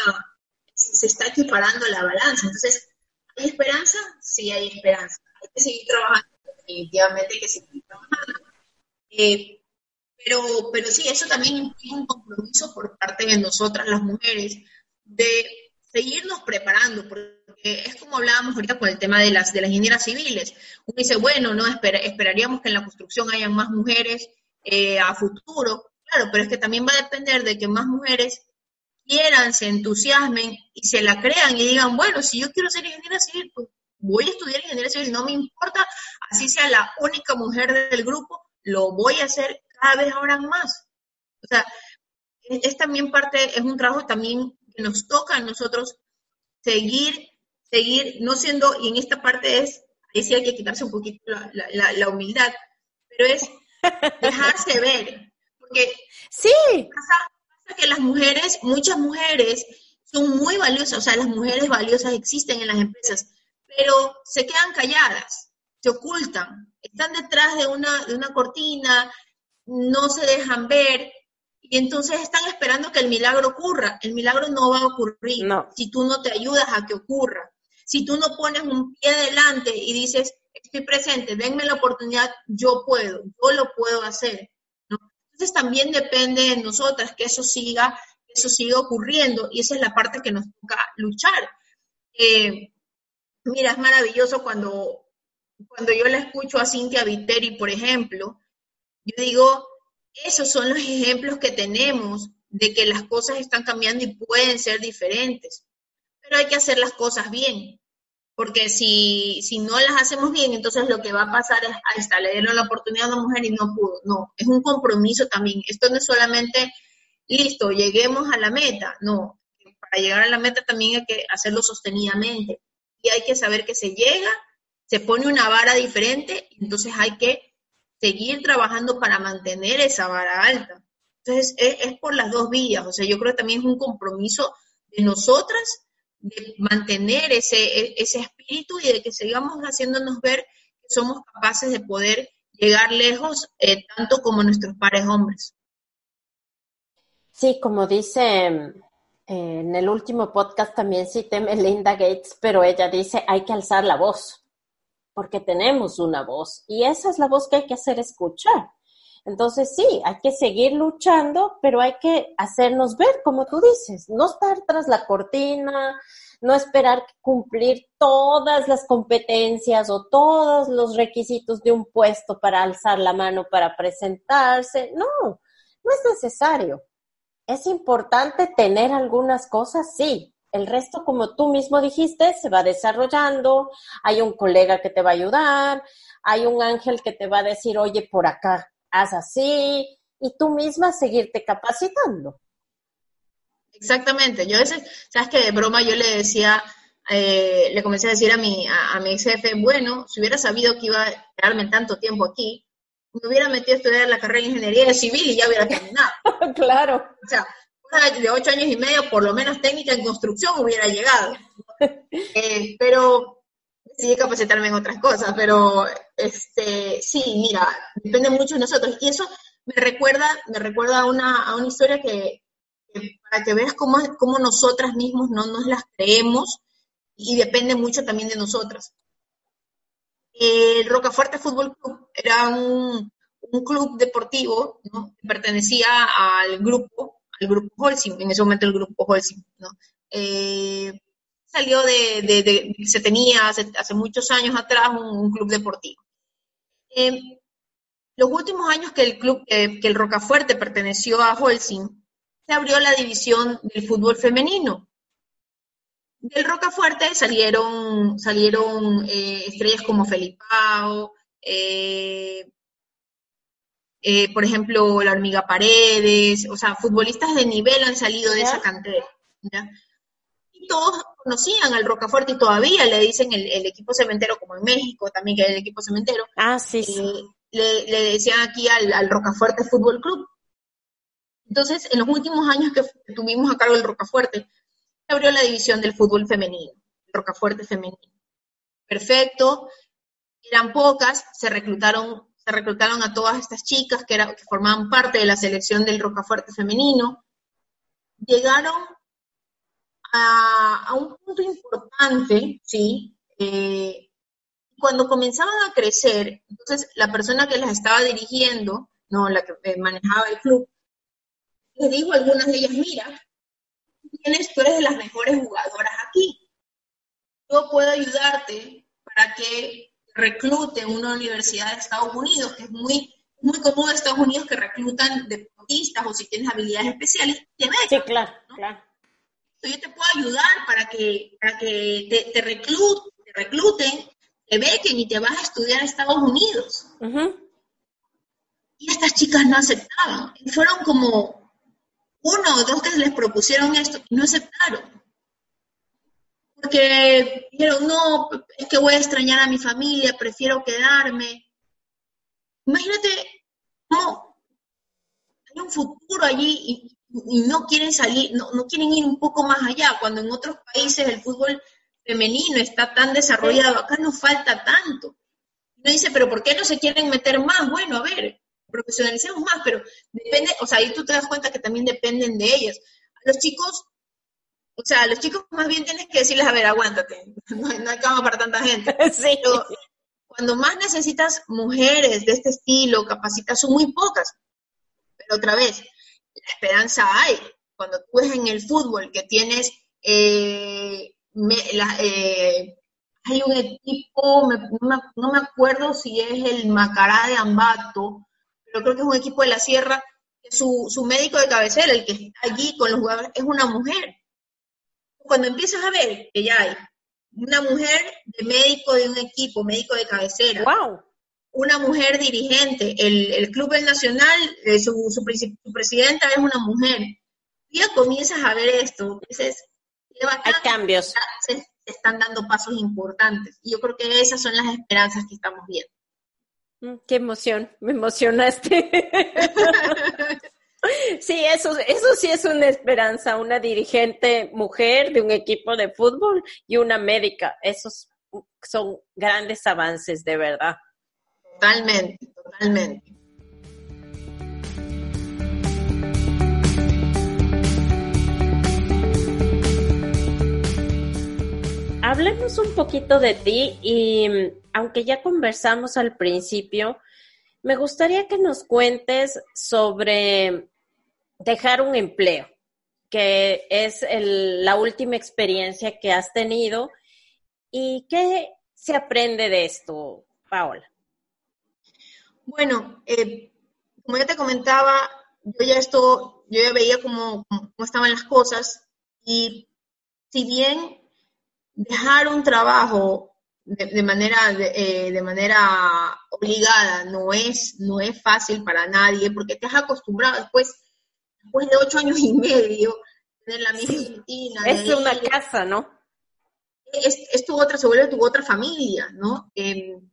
se está equiparando la balanza. Entonces, ¿hay esperanza? Sí hay esperanza. Hay que seguir trabajando definitivamente que se eh, pero, pero sí, eso también implica un compromiso por parte de nosotras, las mujeres, de seguirnos preparando, porque es como hablábamos ahorita con el tema de las, de las ingenieras civiles. Uno dice, bueno, no esperaríamos que en la construcción haya más mujeres eh, a futuro. Claro, pero es que también va a depender de que más mujeres quieran, se entusiasmen y se la crean y digan, bueno, si yo quiero ser ingeniera civil, pues voy a estudiar ingeniería civil, no me importa, así sea la única mujer del grupo, lo voy a hacer cada vez ahora más. O sea, es, también parte, es un trabajo también que nos toca a nosotros seguir, seguir, no siendo, y en esta parte es, ahí sí hay que quitarse un poquito la, humildad, pero es dejarse ver. Porque
sí.
pasa que las mujeres, muchas mujeres, son muy valiosas, o sea, las mujeres valiosas existen en las empresas, pero se quedan calladas, se ocultan, están detrás de una, de una cortina, no se dejan ver, y entonces están esperando que el milagro ocurra. El milagro no va a ocurrir si tú no te ayudas a que ocurra. Si tú no pones un pie adelante y dices, estoy presente, denme la oportunidad, yo puedo, yo lo puedo hacer. Entonces también depende de nosotras que eso siga eso sigue ocurriendo y esa es la parte que nos toca luchar. Eh, mira, es maravilloso cuando, cuando yo la escucho a Cintia Viteri, por ejemplo, yo digo, esos son los ejemplos que tenemos de que las cosas están cambiando y pueden ser diferentes, pero hay que hacer las cosas bien, porque si, si no las hacemos bien, entonces lo que va a pasar es, ahí está, le dieron la oportunidad a una mujer y no pudo. No, es un compromiso también. Esto no es solamente listo, lleguemos a la meta. No, para llegar a la meta también hay que hacerlo sostenidamente. Y hay que saber que se llega, se pone una vara diferente, entonces hay que seguir trabajando para mantener esa vara alta. Entonces, es, por las dos vías. O sea, yo creo que también es un compromiso de nosotras de mantener ese, e, ese espíritu y de que sigamos haciéndonos ver que somos capaces de poder llegar lejos, eh, tanto como nuestros pares hombres.
Sí, como dice eh, en el último podcast también cité Melinda Gates, pero ella dice hay que alzar la voz, porque tenemos una voz y esa es la voz que hay que hacer escuchar. Entonces sí, hay que seguir luchando, pero hay que hacernos ver, como tú dices, no estar tras la cortina, no esperar cumplir todas las competencias o todos los requisitos de un puesto para alzar la mano para presentarse. No, no es necesario. ¿Es importante tener algunas cosas? Sí. El resto, como tú mismo dijiste, se va desarrollando. Hay un colega que te va a ayudar, hay un ángel que te va a decir, oye, por acá, haz así, y tú misma seguirte capacitando.
Exactamente. Yo a sabes que de broma yo le decía, eh, le comencé a decir a mi, a, a mi ex jefe, bueno, si hubiera sabido que iba a quedarme tanto tiempo aquí, me hubiera metido a estudiar la carrera de ingeniería civil y ya hubiera terminado. *laughs*
claro.
O sea, de ocho años y medio, por lo menos técnica en construcción hubiera llegado. *laughs* Eh, pero sí capacitarme en otras cosas, pero este, sí, mira, depende mucho de nosotros. Y eso me recuerda, me recuerda a una, a una historia que, para que veas cómo, cómo nosotras mismos no nos las creemos y depende mucho también de nosotras. El Rocafuerte Fútbol Club era un, club deportivo que pertenecía al grupo, al grupo Holcim, en ese momento el grupo Holcim. Eh, salió de, se tenía hace, muchos años atrás un, club deportivo. Eh, los últimos años que el club, que el Rocafuerte perteneció a Holcim, se abrió la división del fútbol femenino. Del Rocafuerte salieron, salieron eh, estrellas como Felipao, eh, eh, por ejemplo, la hormiga Paredes, o sea, futbolistas de nivel han salido de esa cantera. Y todos conocían al Rocafuerte y todavía le dicen el, equipo cementero, como en México también que hay el equipo cementero.
Ah, sí, sí.
Le, decían aquí al, al, Rocafuerte Fútbol Club. Entonces, en los últimos años que tuvimos a cargo el Rocafuerte, abrió la división del fútbol femenino, el Rocafuerte femenino. Perfecto, eran pocas, se reclutaron, se reclutaron a todas estas chicas que, que formaban parte de la selección del Rocafuerte femenino. Llegaron a, un punto importante, ¿sí? Eh, cuando comenzaban a crecer, entonces la persona que las estaba dirigiendo, no, la que eh, manejaba el club, les dijo a algunas de ellas, mira, tienes, tú eres de las mejores jugadoras aquí. Yo puedo ayudarte para que recluten una universidad de Estados Unidos, que es muy, muy común en Estados Unidos que reclutan deportistas o si tienes habilidades especiales, te
Sí, claro, claro.
Yo te puedo ayudar para que, para que te, recluten, recluten, te bequen y te vas a estudiar a Estados Unidos. Y estas chicas no aceptaban. Fueron como uno o dos que les propusieron esto y no aceptaron. Porque dijeron, no, es que voy a extrañar a mi familia, prefiero quedarme. Imagínate cómo hay un futuro allí y, no quieren salir, no, no quieren ir un poco más allá, cuando en otros países el fútbol femenino está tan desarrollado, acá nos falta tanto. Uno dice, pero ¿por qué no se quieren meter más? Bueno, a ver, profesionalicemos más, pero depende, o sea, ahí tú te das cuenta que también dependen de ellas. Los chicos, o sea, a los chicos más bien tienes que decirles, a ver, aguántate, *laughs* no hay, no hay cama para tanta gente. *laughs*
Sí
cuando más necesitas mujeres de este estilo, capacitas, son muy pocas. Pero otra vez, la esperanza hay. Cuando tú ves en el fútbol que tienes, eh, eh, hay un equipo, no, me, acuerdo si es el Macará de Ambato, pero creo que es un equipo de la Sierra, que su, su médico de cabecera, el que está allí con los jugadores, es una mujer. Cuando empiezas a ver que ya hay una mujer de médico de un equipo, médico de cabecera.
¡Wow!
Una mujer dirigente. El, Club del Nacional, eh, su, su, presidenta es una mujer. Ya comienzas a ver esto. Dices,
Hay cambios.
Se, están dando pasos importantes. Y yo creo que esas son las esperanzas que estamos viendo.
Mm, qué emoción, me emocionaste. *laughs* Sí, eso, eso sí es una esperanza, una dirigente mujer de un equipo de fútbol y una médica. Esos son grandes avances, de verdad.
Totalmente, totalmente.
Hablemos un poquito de ti y aunque ya conversamos al principio, me gustaría que nos cuentes sobre dejar un empleo, que es la última experiencia que has tenido. ¿Y qué se aprende de esto, Paola?
Bueno, eh, como ya te comentaba, yo ya esto, yo ya veía cómo, estaban las cosas y si bien dejar un trabajo de, manera de, eh, manera obligada no es no es fácil para nadie porque te has acostumbrado después después de ocho años y medio, tener la misma rutina.
Es una casa, ¿no?
Es, tu otra, se vuelve tu otra familia, ¿no? Em,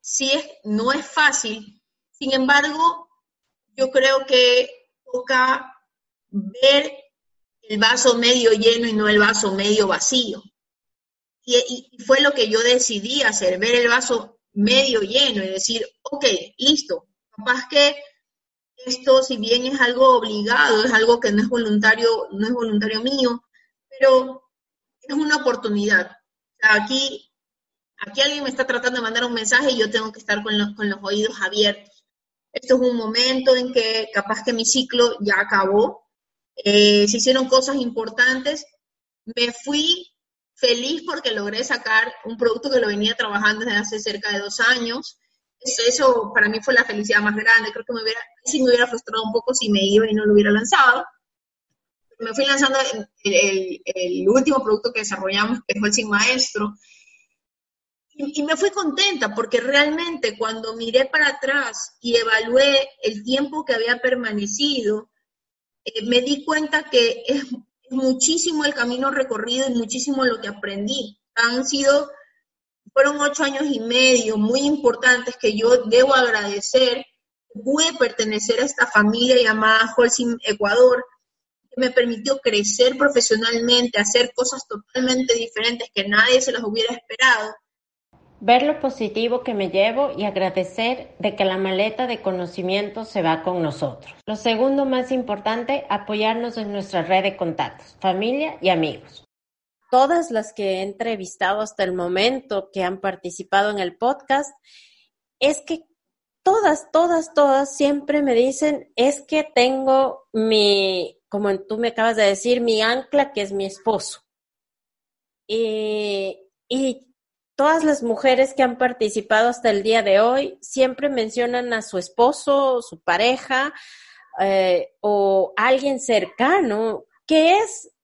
sí, es, no es fácil. Sin embargo, yo creo que toca ver el vaso medio lleno y no el vaso medio vacío. Y, y, fue lo que yo decidí hacer, ver el vaso medio lleno y decir, ok, listo, capaz que esto, si bien es algo obligado, es algo que no es voluntario, no es voluntario mío, pero es una oportunidad. aquí, aquí alguien me está tratando de mandar un mensaje y yo tengo que estar con los, con los oídos abiertos. Esto es un momento en que capaz que mi ciclo ya acabó, eh, se hicieron cosas importantes, me fui feliz porque logré sacar un producto que lo venía trabajando desde hace cerca de dos años, eso para mí fue la felicidad más grande. Creo que me sí me hubiera frustrado un poco si me iba y no lo hubiera lanzado. Me fui lanzando el, último producto que desarrollamos, que fue el Sin Maestro. Y, me fui contenta porque realmente cuando miré para atrás y evalué el tiempo que había permanecido, eh, me di cuenta que es muchísimo el camino recorrido y muchísimo lo que aprendí. Han sido fueron ocho años y medio muy importantes que yo debo agradecer. Pude pertenecer a esta familia llamada Holcim Ecuador, que me permitió crecer profesionalmente, hacer cosas totalmente diferentes que nadie se las hubiera esperado.
Ver lo positivo que me llevo y agradecer de que la maleta de conocimiento se va con nosotros. Lo segundo más importante, apoyarnos en nuestra red de contactos, familia y amigos todas las que he entrevistado hasta el momento que han participado en el podcast, es que todas, todas, todas siempre me dicen, es que tengo mi, como tú me acabas de decir, mi ancla que es mi esposo. Y, todas las mujeres que han participado hasta el día de hoy siempre mencionan a su esposo, su pareja eh, o alguien cercano, que es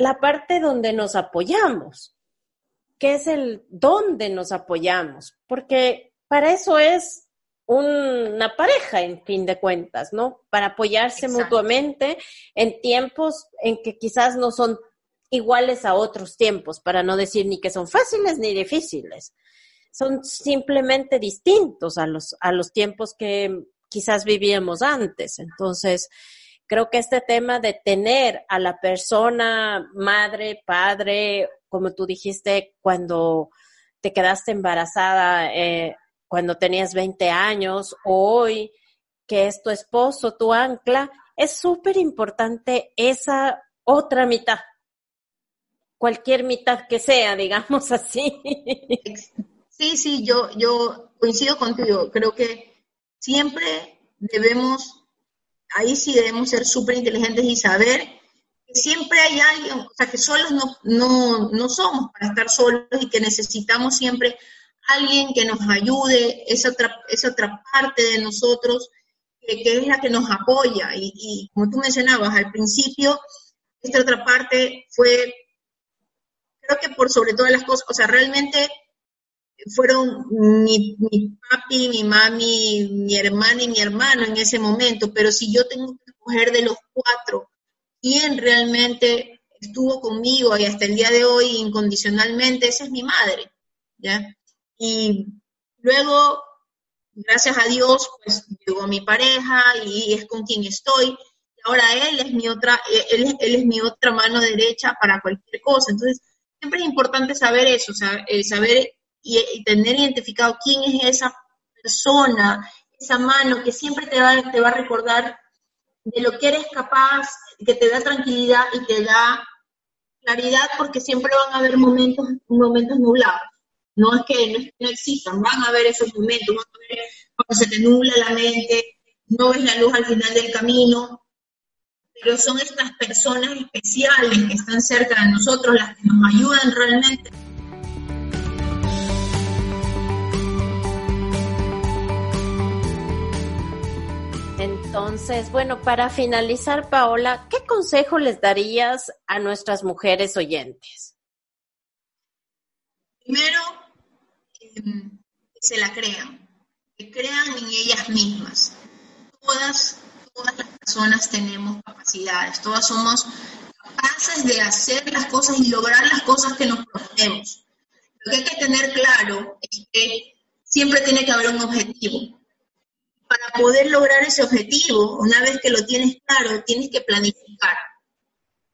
la parte donde nos apoyamos. qué es el dónde nos apoyamos, porque para eso es una pareja, en fin de cuentas, ¿no? Para apoyarse mutuamente en tiempos en que quizás no son iguales a otros tiempos, para no decir ni que son fáciles ni difíciles. Son simplemente distintos a los, a los tiempos que quizás vivíamos antes. Entonces, creo que este tema de tener a la persona, madre, padre, como tú dijiste, cuando te quedaste embarazada, eh, cuando tenías 20 años, o hoy, que es tu esposo, tu ancla, es súper importante esa otra mitad cualquier mitad que sea, digamos *laughs* así.
Sí, sí, yo, yo coincido contigo. Creo que siempre debemos, ahí sí debemos ser súper inteligentes y saber que siempre hay alguien, o sea, que solos no, no, no somos para estar solos y que necesitamos siempre alguien que nos ayude, esa otra, esa otra parte de nosotros que, es la que nos apoya. Y, y como tú mencionabas al principio, esta otra parte fue creo que por sobre todas las cosas, o sea, realmente fueron mi, papi, mi mami, mi hermana y mi hermano en ese momento, pero si yo tengo que escoger de los cuatro, ¿quién realmente estuvo conmigo y hasta el día de hoy incondicionalmente? Esa es mi madre, ¿ya? Y luego, gracias a Dios, pues llegó mi pareja y es con quien estoy. Ahora él es mi otra, él, él es mi otra mano derecha para cualquier cosa. Entonces, siempre es importante saber eso, eh, saber y, tener identificado quién es esa persona, esa mano que siempre te va, te va a recordar de lo que eres capaz, que te da tranquilidad y te da claridad, porque siempre van a haber momentos, momentos nublados. No es que no, no existan, van a haber esos momentos, van a ver cuando se te nubla la mente, no ves la luz al final del camino, pero son estas personas especiales que están cerca de nosotros las que nos ayudan realmente.
Entonces, bueno, para finalizar, Paola, ¿qué consejo les darías a nuestras mujeres oyentes?
Primero, que se la crean, que crean en ellas mismas. Todas todas las personas tenemos capacidades, todas somos capaces de hacer las cosas y lograr las cosas que nos proponemos. Lo que hay que tener claro es que siempre tiene que haber un objetivo. Para poder lograr ese objetivo, una vez que lo tienes claro, tienes que planificar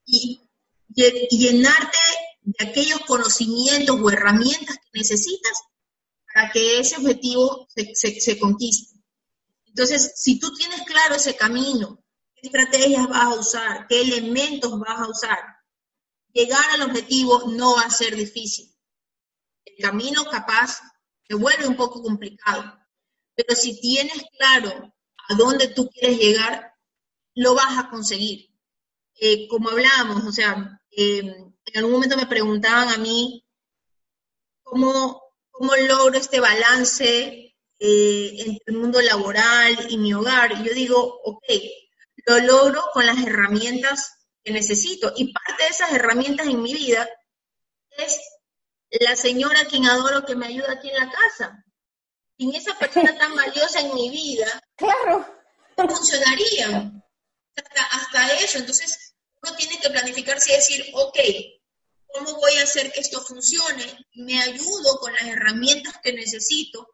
y llenarte de aquellos conocimientos o herramientas que necesitas para que ese objetivo se, conquiste. Entonces, si tú tienes claro ese camino, qué estrategias vas a usar, qué elementos vas a usar, llegar al objetivo no va a ser difícil. El camino capaz se vuelve un poco complicado, pero si tienes claro a dónde tú quieres llegar, lo vas a conseguir. Eh, como hablábamos, o sea, eh, en algún momento me preguntaban a mí cómo, cómo logro este balance eh, entre el mundo laboral y mi hogar. Y yo digo, ok, lo logro con las herramientas que necesito. Y parte de esas herramientas en mi vida es la señora quien adoro que me ayuda aquí en la casa. Sin esa persona tan valiosa en mi vida,
claro.
no funcionaría. Hasta, hasta eso. Entonces, uno tiene que planificarse y decir, ok, ¿cómo voy a hacer que esto funcione? Me ayudo con las herramientas que necesito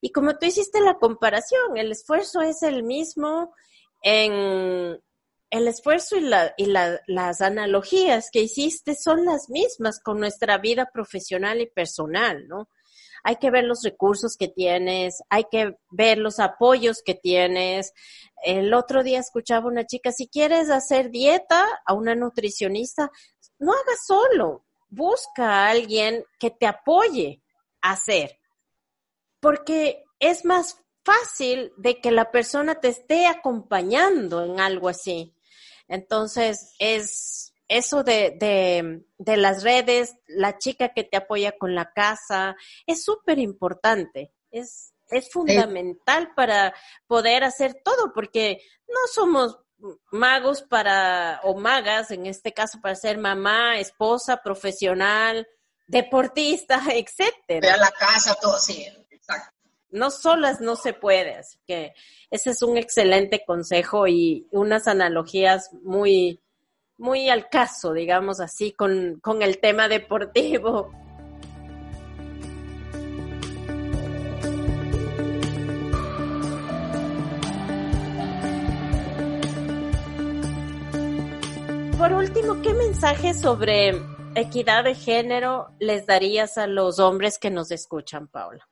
y como tú hiciste la comparación, el esfuerzo es el mismo en el esfuerzo y, la, y las analogías que hiciste son las mismas con nuestra vida profesional y personal, ¿no? Hay que ver los recursos que tienes, hay que ver los apoyos que tienes. El otro día escuchaba una chica, si quieres hacer dieta a una nutricionista, no hagas solo, busca a alguien que te apoye a hacer porque es más fácil de que la persona te esté acompañando en algo así. Entonces, es eso de, de, las redes, la chica que te apoya con la casa, es súper importante. Es, es fundamental para poder hacer todo, porque no somos magos para, o magas, en este caso, para ser mamá, esposa, profesional, deportista, *laughs* etcétera.
A la casa, todo, sí, exacto.
No solas no se puede, así que ese es un excelente consejo y unas analogías muy, muy al caso, digamos así, con, con el tema deportivo. por último, ¿qué mensaje sobre equidad de género les darías a los hombres que nos escuchan, Paula?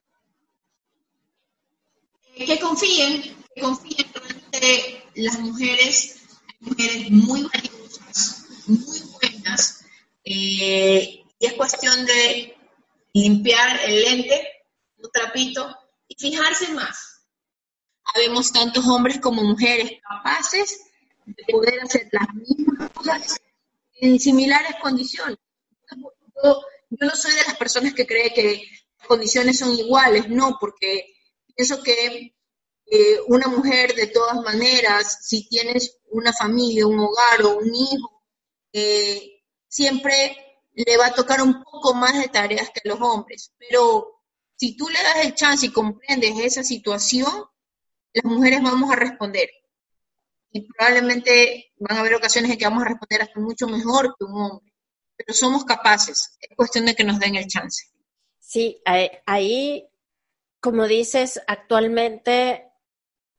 Que confíen, que confíen en las mujeres, mujeres muy valiosas, muy buenas, eh, y es cuestión de limpiar el lente, un trapito, y fijarse más. Habemos tantos hombres como mujeres capaces de poder hacer las mismas cosas en similares condiciones. Yo, no soy de las personas que cree que las condiciones son iguales, no, porque pienso que eh, una mujer de todas maneras, si tienes una familia, un hogar o un hijo, eh, siempre le va a tocar un poco más de tareas que los hombres. Pero si tú le das el chance y comprendes esa situación, las mujeres vamos a responder y probablemente van a haber ocasiones en que vamos a responder hasta mucho mejor que un hombre, pero somos capaces, es cuestión de que nos den el chance.
Sí, ahí, como dices, actualmente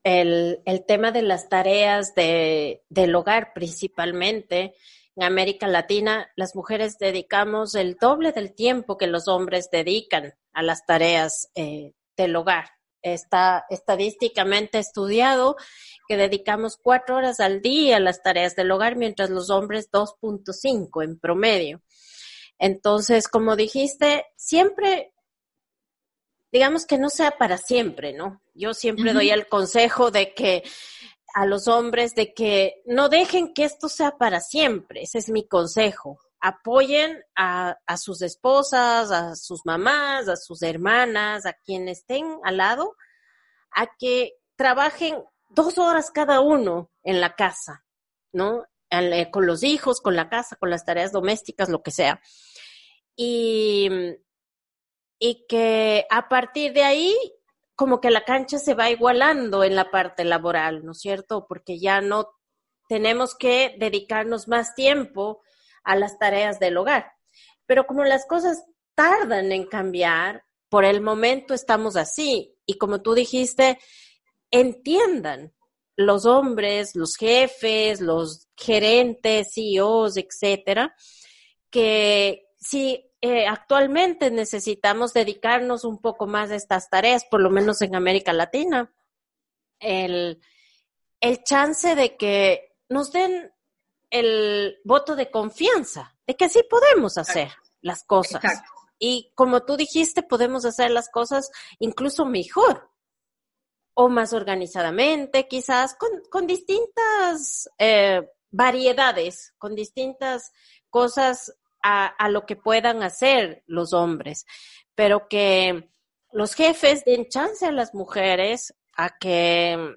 el, tema de las tareas de, del hogar principalmente, en América Latina, las mujeres dedicamos el doble del tiempo que los hombres dedican a las tareas eh, del hogar está estadísticamente estudiado que dedicamos cuatro horas al día a las tareas del hogar, mientras los hombres 2.5 en promedio. Entonces, como dijiste, siempre, digamos que no sea para siempre, ¿no? Yo siempre doy el consejo de que a los hombres de que no dejen que esto sea para siempre, ese es mi consejo apoyen a, sus esposas, a sus mamás, a sus hermanas, a quienes estén al lado, a que trabajen dos horas cada uno en la casa, ¿no? Eh, con los hijos, con la casa, con las tareas domésticas, lo que sea. Y, y que a partir de ahí, como que la cancha se va igualando en la parte laboral, ¿no es cierto? Porque ya no tenemos que dedicarnos más tiempo a las tareas del hogar. Pero como las cosas tardan en cambiar, por el momento estamos así. Y como tú dijiste, entiendan los hombres, los jefes, los gerentes, CEOs, etcétera, que si eh, actualmente necesitamos dedicarnos un poco más a estas tareas, por lo menos en América Latina, el, el chance de que nos den el voto de confianza de que sí podemos hacer las cosas. Y como tú dijiste, podemos hacer las cosas incluso mejor o más organizadamente, quizás con, distintas eh, variedades, con distintas cosas a, lo que puedan hacer los hombres, pero que los jefes den chance a las mujeres a que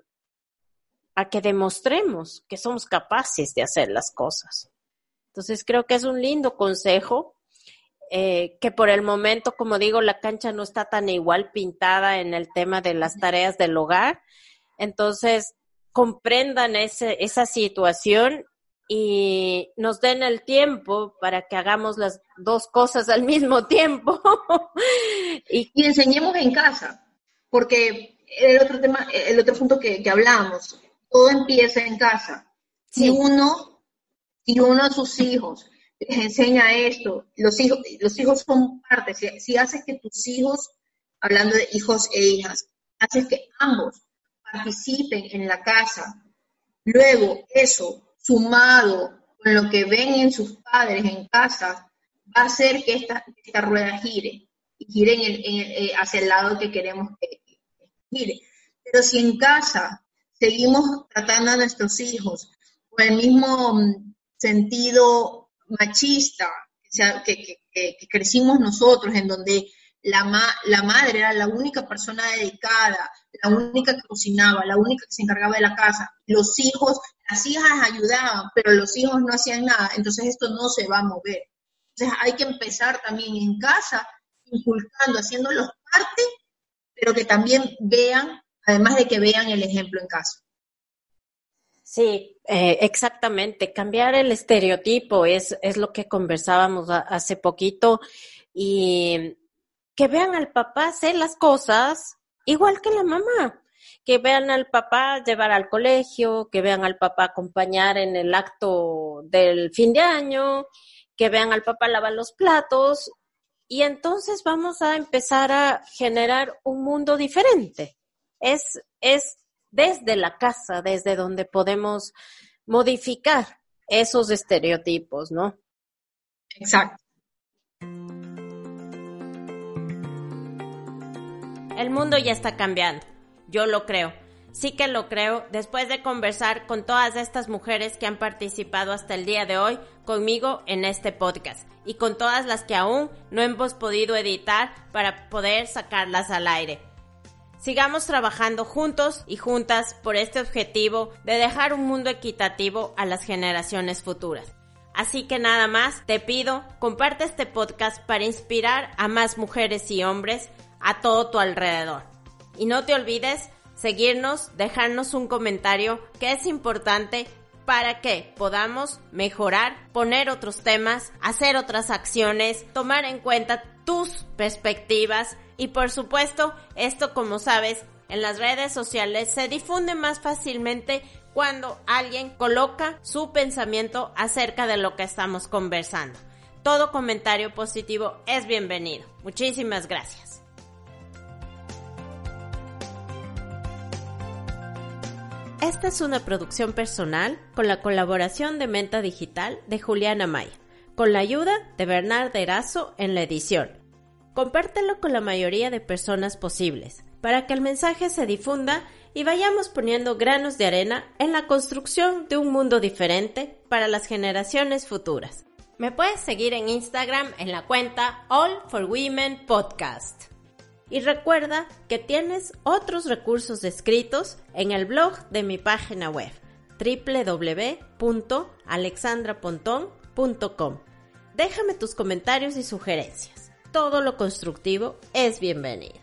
a que demostremos que somos capaces de hacer las cosas. Entonces creo que es un lindo consejo, eh, que por el momento, como digo, la cancha no está tan igual pintada en el tema de las tareas del hogar. Entonces, comprendan ese, esa situación y nos den el tiempo para que hagamos las dos cosas al mismo tiempo. *laughs*
y, enseñemos en casa, porque el otro tema, el otro punto que, que hablamos, todo empieza en casa. Si uno, si uno a sus hijos les enseña esto, los hijos, los hijos son parte, si, haces que tus hijos, hablando de hijos e hijas, haces que ambos participen en la casa, luego eso, sumado con lo que ven en sus padres en casa, va a hacer que esta, rueda gire y gire eh, hacia el lado que queremos que gire. Pero si en casa seguimos tratando a nuestros hijos con el mismo mm, sentido machista que, crecimos nosotros, en donde la, la madre era la única persona dedicada, la única que cocinaba, la única que se encargaba de la casa. Los hijos, las hijas ayudaban, pero los hijos no hacían nada. Entonces esto no se va a mover. Entonces hay que empezar también en casa, inculcando, haciéndolos parte, pero que también vean, además de que vean el ejemplo en casa.
Sí, eh, exactamente. Cambiar el estereotipo es, es lo que conversábamos hace poquito y que vean al papá hacer las cosas igual que la mamá. Que vean al papá llevar al colegio, que vean al papá acompañar en el acto del fin de año, que vean al papá lavar los platos y entonces vamos a empezar a generar un mundo diferente. Es, es desde la casa, desde donde podemos modificar esos estereotipos, ¿no?
Exacto.
El mundo ya está cambiando, yo lo creo. Sí que lo creo después de conversar con todas estas mujeres que han participado hasta el día de hoy conmigo en este podcast y con todas las que aún no hemos podido editar para poder sacarlas al aire. Sigamos trabajando juntos y juntas por este objetivo de dejar un mundo equitativo a las generaciones futuras. Así que nada más, te pido, comparte este podcast para inspirar a más mujeres y hombres a todo tu alrededor. Y no te olvides seguirnos, dejarnos un comentario que es importante para que podamos mejorar, poner otros temas, hacer otras acciones, tomar en cuenta tus perspectivas y por supuesto esto como sabes en las redes sociales se difunde más fácilmente cuando alguien coloca su pensamiento acerca de lo que estamos conversando. Todo comentario positivo es bienvenido. Muchísimas gracias. Esta es una producción personal con la colaboración de Menta Digital de Juliana Maya, con la ayuda de Bernard Erazo en la edición. Compártelo con la mayoría de personas posibles, para que el mensaje se difunda y vayamos poniendo granos de arena en la construcción de un mundo diferente para las generaciones futuras. Me puedes seguir en Instagram en la cuenta All for Women Podcast. Y recuerda que tienes otros recursos escritos en el blog de mi página web www.alexandrapontón.com. Déjame tus comentarios y sugerencias. Todo lo constructivo es bienvenido.